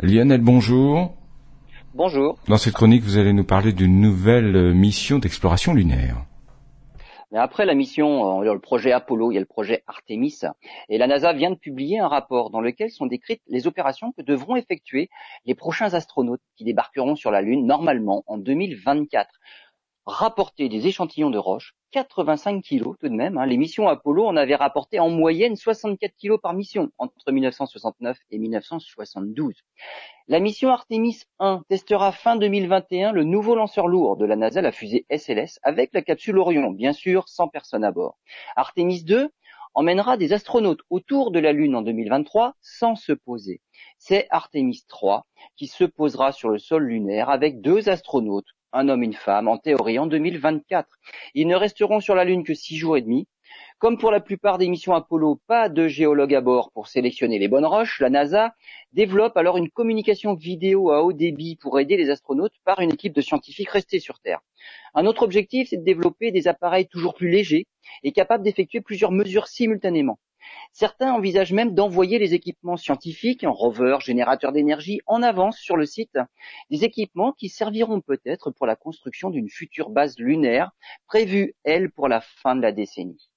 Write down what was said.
Lionel, bonjour. Bonjour. Dans cette chronique, vous allez nous parler d'une nouvelle mission d'exploration lunaire. Mais après la mission, euh, le projet Apollo, il y a le projet Artemis, et la NASA vient de publier un rapport dans lequel sont décrites les opérations que devront effectuer les prochains astronautes qui débarqueront sur la Lune normalement en 2024 rapporter des échantillons de roches, 85 kilos tout de même. Hein. Les missions Apollo en avaient rapporté en moyenne 64 kilos par mission entre 1969 et 1972. La mission Artemis 1 testera fin 2021 le nouveau lanceur lourd de la NASA, la fusée SLS, avec la capsule Orion, bien sûr, sans personne à bord. Artemis 2 emmènera des astronautes autour de la Lune en 2023 sans se poser. C'est Artemis 3 qui se posera sur le sol lunaire avec deux astronautes un homme, une femme, en théorie en 2024. Ils ne resteront sur la Lune que six jours et demi. Comme pour la plupart des missions Apollo, pas de géologue à bord pour sélectionner les bonnes roches, la NASA développe alors une communication vidéo à haut débit pour aider les astronautes par une équipe de scientifiques restés sur Terre. Un autre objectif, c'est de développer des appareils toujours plus légers et capables d'effectuer plusieurs mesures simultanément. Certains envisagent même d'envoyer les équipements scientifiques, en rover, générateurs d'énergie, en avance sur le site, des équipements qui serviront peut-être pour la construction d'une future base lunaire, prévue, elle, pour la fin de la décennie.